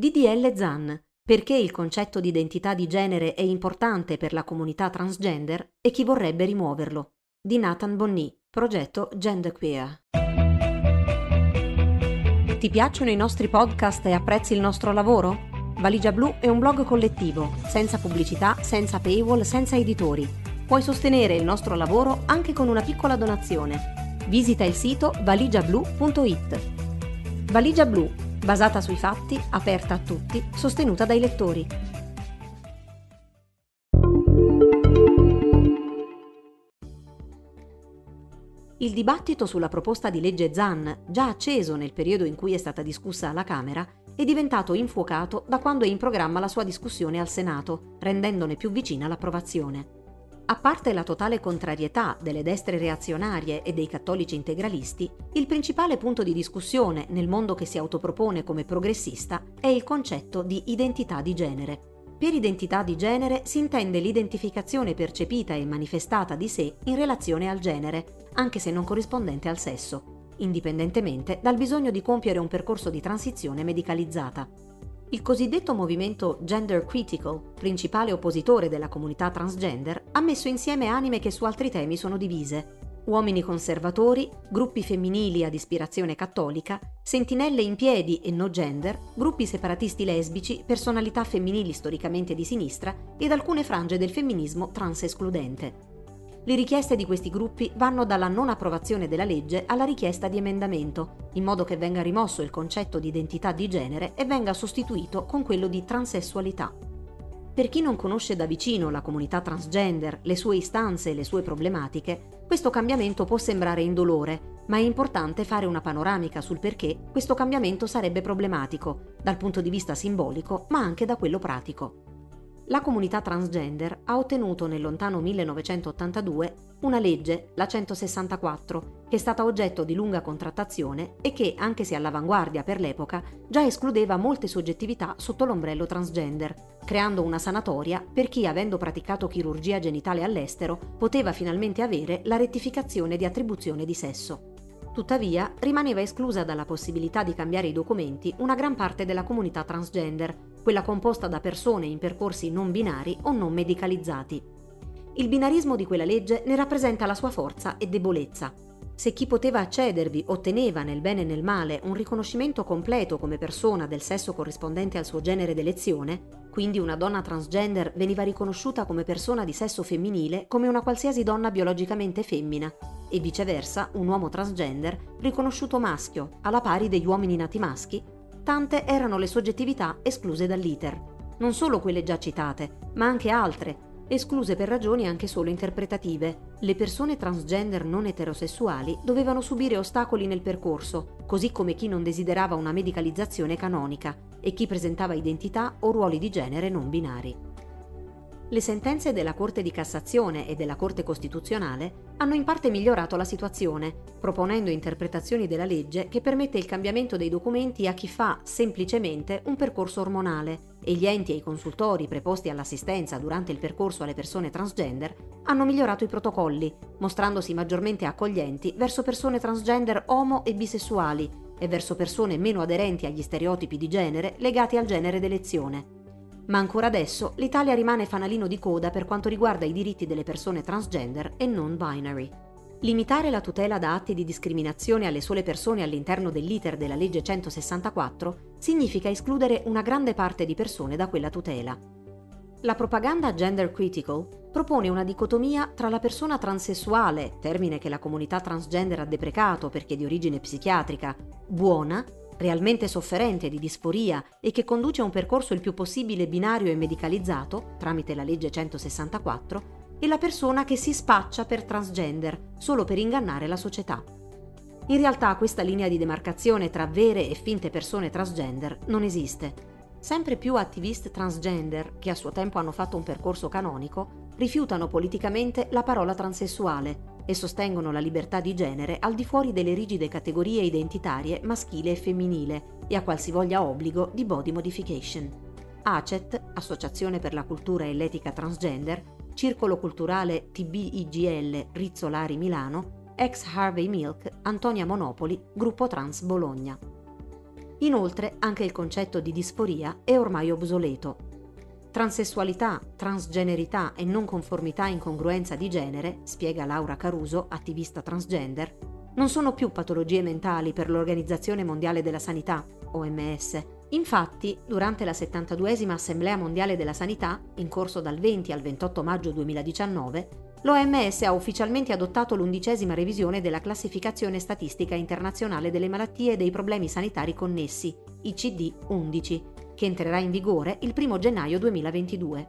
DDL ZAN. Perché il concetto di identità di genere è importante per la comunità transgender e chi vorrebbe rimuoverlo. Di Nathan Bonni, progetto Genderqueer. Ti piacciono i nostri podcast e apprezzi il nostro lavoro? Valigia Blu è un blog collettivo, senza pubblicità, senza paywall, senza editori. Puoi sostenere il nostro lavoro anche con una piccola donazione. Visita il sito valigiablu.it. Valigia Blu, basata sui fatti, aperta a tutti, sostenuta dai lettori. Il dibattito sulla proposta di legge ZAN, già acceso nel periodo in cui è stata discussa alla Camera, è diventato infuocato da quando è in programma la sua discussione al Senato, rendendone più vicina l'approvazione. A parte la totale contrarietà delle destre reazionarie e dei cattolici integralisti, il principale punto di discussione nel mondo che si autopropone come progressista è il concetto di identità di genere. Per identità di genere si intende l'identificazione percepita e manifestata di sé in relazione al genere, anche se non corrispondente al sesso, indipendentemente dal bisogno di compiere un percorso di transizione medicalizzata. Il cosiddetto movimento Gender Critical, principale oppositore della comunità transgender, ha messo insieme anime che su altri temi sono divise. Uomini conservatori, gruppi femminili ad ispirazione cattolica, sentinelle in piedi e no gender, gruppi separatisti lesbici, personalità femminili storicamente di sinistra ed alcune frange del femminismo trans escludente. Le richieste di questi gruppi vanno dalla non approvazione della legge alla richiesta di emendamento, in modo che venga rimosso il concetto di identità di genere e venga sostituito con quello di transessualità. Per chi non conosce da vicino la comunità transgender, le sue istanze e le sue problematiche, questo cambiamento può sembrare indolore, ma è importante fare una panoramica sul perché questo cambiamento sarebbe problematico, dal punto di vista simbolico, ma anche da quello pratico la comunità transgender ha ottenuto nel lontano 1982 una legge, la 164, che è stata oggetto di lunga contrattazione e che, anche se all'avanguardia per l'epoca, già escludeva molte soggettività sotto l'ombrello transgender, creando una sanatoria per chi, avendo praticato chirurgia genitale all'estero, poteva finalmente avere la rettificazione di attribuzione di sesso. Tuttavia, rimaneva esclusa dalla possibilità di cambiare i documenti una gran parte della comunità transgender, quella composta da persone in percorsi non binari o non medicalizzati. Il binarismo di quella legge ne rappresenta la sua forza e debolezza. Se chi poteva accedervi otteneva nel bene e nel male un riconoscimento completo come persona del sesso corrispondente al suo genere d'elezione, quindi una donna transgender veniva riconosciuta come persona di sesso femminile come una qualsiasi donna biologicamente femmina, e viceversa un uomo transgender riconosciuto maschio, alla pari degli uomini nati maschi, tante erano le soggettività escluse dall'iter. Non solo quelle già citate, ma anche altre, escluse per ragioni anche solo interpretative. Le persone transgender non eterosessuali dovevano subire ostacoli nel percorso, così come chi non desiderava una medicalizzazione canonica e chi presentava identità o ruoli di genere non binari. Le sentenze della Corte di Cassazione e della Corte Costituzionale hanno in parte migliorato la situazione, proponendo interpretazioni della legge che permette il cambiamento dei documenti a chi fa semplicemente un percorso ormonale. E gli enti e i consultori preposti all'assistenza durante il percorso alle persone transgender hanno migliorato i protocolli, mostrandosi maggiormente accoglienti verso persone transgender omo e bisessuali e verso persone meno aderenti agli stereotipi di genere legati al genere d'elezione ma ancora adesso l'Italia rimane fanalino di coda per quanto riguarda i diritti delle persone transgender e non binary. Limitare la tutela da atti di discriminazione alle sole persone all'interno dell'iter della legge 164 significa escludere una grande parte di persone da quella tutela. La propaganda gender critical propone una dicotomia tra la persona transessuale, termine che la comunità transgender ha deprecato perché di origine psichiatrica, buona realmente sofferente di disforia e che conduce a un percorso il più possibile binario e medicalizzato, tramite la legge 164, e la persona che si spaccia per transgender solo per ingannare la società. In realtà questa linea di demarcazione tra vere e finte persone transgender non esiste. Sempre più attivist transgender, che a suo tempo hanno fatto un percorso canonico, rifiutano politicamente la parola transessuale e sostengono la libertà di genere al di fuori delle rigide categorie identitarie maschile e femminile e a qualsivoglia obbligo di body modification. ACET, Associazione per la cultura e l'etica transgender, Circolo culturale TBIGL Rizzolari Milano, ex Harvey Milk, Antonia Monopoli, Gruppo Trans Bologna. Inoltre anche il concetto di disforia è ormai obsoleto. Transessualità, transgenerità e non conformità e incongruenza di genere, spiega Laura Caruso, attivista transgender, non sono più patologie mentali per l'Organizzazione Mondiale della Sanità, OMS. Infatti, durante la 72esima Assemblea Mondiale della Sanità, in corso dal 20 al 28 maggio 2019, l'OMS ha ufficialmente adottato l'undicesima revisione della classificazione statistica internazionale delle malattie e dei problemi sanitari connessi, ICD-11, che entrerà in vigore il 1 gennaio 2022.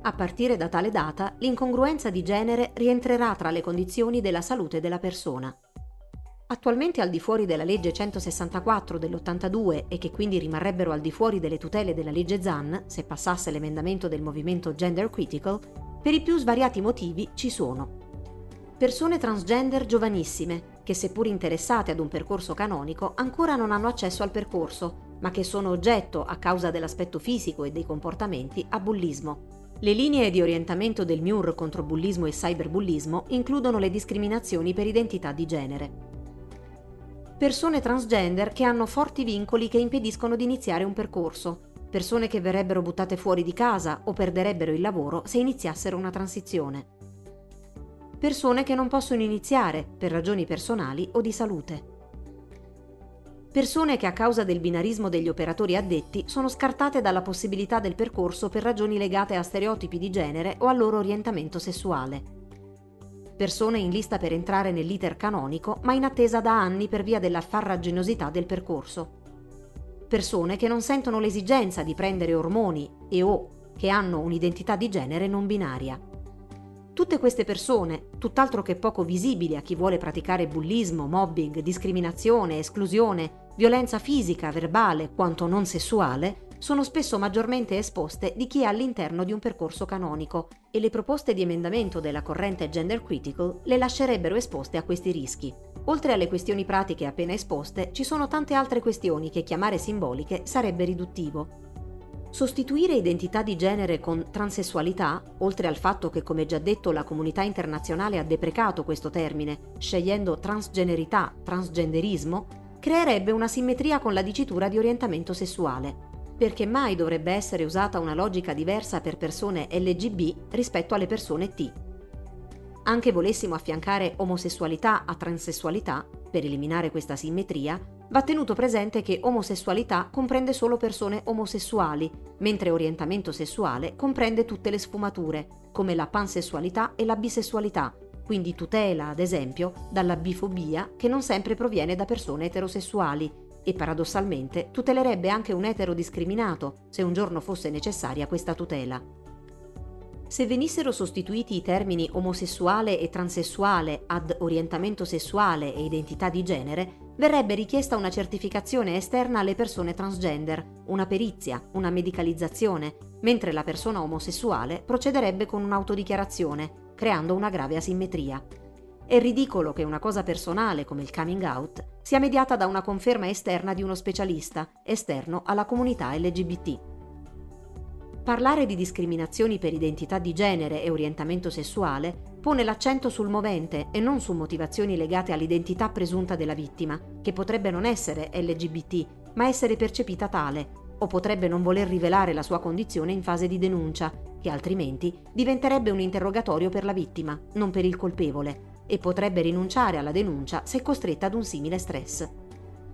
A partire da tale data, l'incongruenza di genere rientrerà tra le condizioni della salute della persona. Attualmente al di fuori della legge 164 dell'82 e che quindi rimarrebbero al di fuori delle tutele della legge ZAN, se passasse l'emendamento del movimento Gender Critical, per i più svariati motivi ci sono. Persone transgender giovanissime, che seppur interessate ad un percorso canonico, ancora non hanno accesso al percorso, ma che sono oggetto, a causa dell'aspetto fisico e dei comportamenti, a bullismo. Le linee di orientamento del MIUR contro bullismo e cyberbullismo includono le discriminazioni per identità di genere persone transgender che hanno forti vincoli che impediscono di iniziare un percorso, persone che verrebbero buttate fuori di casa o perderebbero il lavoro se iniziassero una transizione. Persone che non possono iniziare per ragioni personali o di salute. Persone che a causa del binarismo degli operatori addetti sono scartate dalla possibilità del percorso per ragioni legate a stereotipi di genere o al loro orientamento sessuale persone in lista per entrare nell'iter canonico ma in attesa da anni per via della farraginosità del percorso. Persone che non sentono l'esigenza di prendere ormoni e o che hanno un'identità di genere non binaria. Tutte queste persone, tutt'altro che poco visibili a chi vuole praticare bullismo, mobbing, discriminazione, esclusione, violenza fisica, verbale, quanto non sessuale, sono spesso maggiormente esposte di chi è all'interno di un percorso canonico e le proposte di emendamento della corrente gender critical le lascerebbero esposte a questi rischi. Oltre alle questioni pratiche appena esposte, ci sono tante altre questioni che chiamare simboliche sarebbe riduttivo. Sostituire identità di genere con transessualità, oltre al fatto che come già detto la comunità internazionale ha deprecato questo termine, scegliendo transgenerità, transgenderismo, creerebbe una simmetria con la dicitura di orientamento sessuale perché mai dovrebbe essere usata una logica diversa per persone LGB rispetto alle persone T. Anche volessimo affiancare omosessualità a transessualità, per eliminare questa simmetria, va tenuto presente che omosessualità comprende solo persone omosessuali, mentre orientamento sessuale comprende tutte le sfumature, come la pansessualità e la bisessualità, quindi tutela, ad esempio, dalla bifobia che non sempre proviene da persone eterosessuali, e paradossalmente tutelerebbe anche un etero discriminato se un giorno fosse necessaria questa tutela. Se venissero sostituiti i termini omosessuale e transessuale ad orientamento sessuale e identità di genere, verrebbe richiesta una certificazione esterna alle persone transgender, una perizia, una medicalizzazione, mentre la persona omosessuale procederebbe con un'autodichiarazione, creando una grave asimmetria. È ridicolo che una cosa personale come il coming out sia mediata da una conferma esterna di uno specialista, esterno alla comunità LGBT. Parlare di discriminazioni per identità di genere e orientamento sessuale pone l'accento sul movente e non su motivazioni legate all'identità presunta della vittima, che potrebbe non essere LGBT, ma essere percepita tale, o potrebbe non voler rivelare la sua condizione in fase di denuncia, che altrimenti diventerebbe un interrogatorio per la vittima, non per il colpevole, e potrebbe rinunciare alla denuncia se costretta ad un simile stress.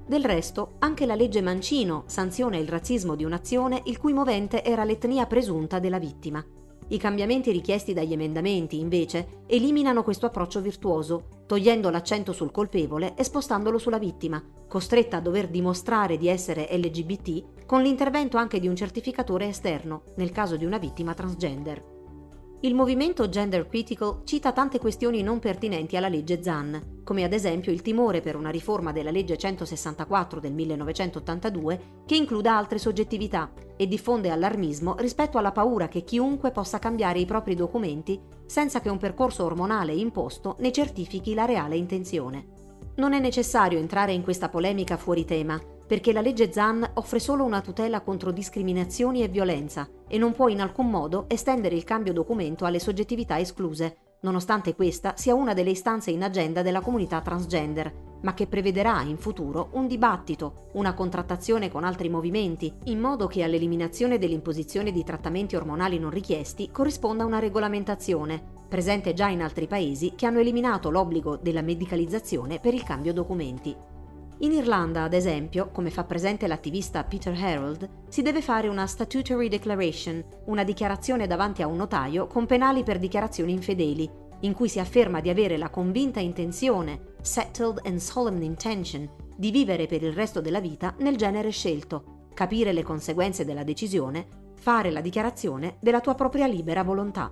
Del resto, anche la legge Mancino sanziona il razzismo di un'azione il cui movente era l'etnia presunta della vittima. I cambiamenti richiesti dagli emendamenti, invece, eliminano questo approccio virtuoso, togliendo l'accento sul colpevole e spostandolo sulla vittima, costretta a dover dimostrare di essere LGBT con l'intervento anche di un certificatore esterno, nel caso di una vittima transgender. Il movimento Gender Critical cita tante questioni non pertinenti alla legge ZAN, come ad esempio il timore per una riforma della legge 164 del 1982 che includa altre soggettività e diffonde allarmismo rispetto alla paura che chiunque possa cambiare i propri documenti senza che un percorso ormonale imposto ne certifichi la reale intenzione. Non è necessario entrare in questa polemica fuori tema, perché la legge ZAN offre solo una tutela contro discriminazioni e violenza e non può in alcun modo estendere il cambio documento alle soggettività escluse, nonostante questa sia una delle istanze in agenda della comunità transgender, ma che prevederà in futuro un dibattito, una contrattazione con altri movimenti, in modo che all'eliminazione dell'imposizione di trattamenti ormonali non richiesti corrisponda una regolamentazione, presente già in altri paesi che hanno eliminato l'obbligo della medicalizzazione per il cambio documenti. In Irlanda, ad esempio, come fa presente l'attivista Peter Harold, si deve fare una statutory declaration, una dichiarazione davanti a un notaio con penali per dichiarazioni infedeli, in cui si afferma di avere la convinta intenzione, settled and solemn intention, di vivere per il resto della vita nel genere scelto, capire le conseguenze della decisione, fare la dichiarazione della tua propria libera volontà.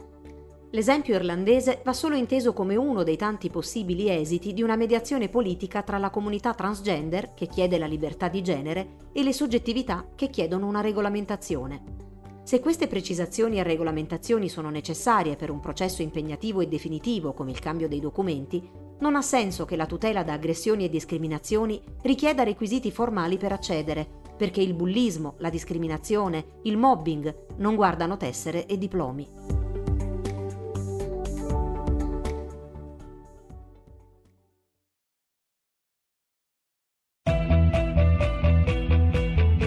L'esempio irlandese va solo inteso come uno dei tanti possibili esiti di una mediazione politica tra la comunità transgender, che chiede la libertà di genere, e le soggettività che chiedono una regolamentazione. Se queste precisazioni e regolamentazioni sono necessarie per un processo impegnativo e definitivo come il cambio dei documenti, non ha senso che la tutela da aggressioni e discriminazioni richieda requisiti formali per accedere, perché il bullismo, la discriminazione, il mobbing non guardano tessere e diplomi.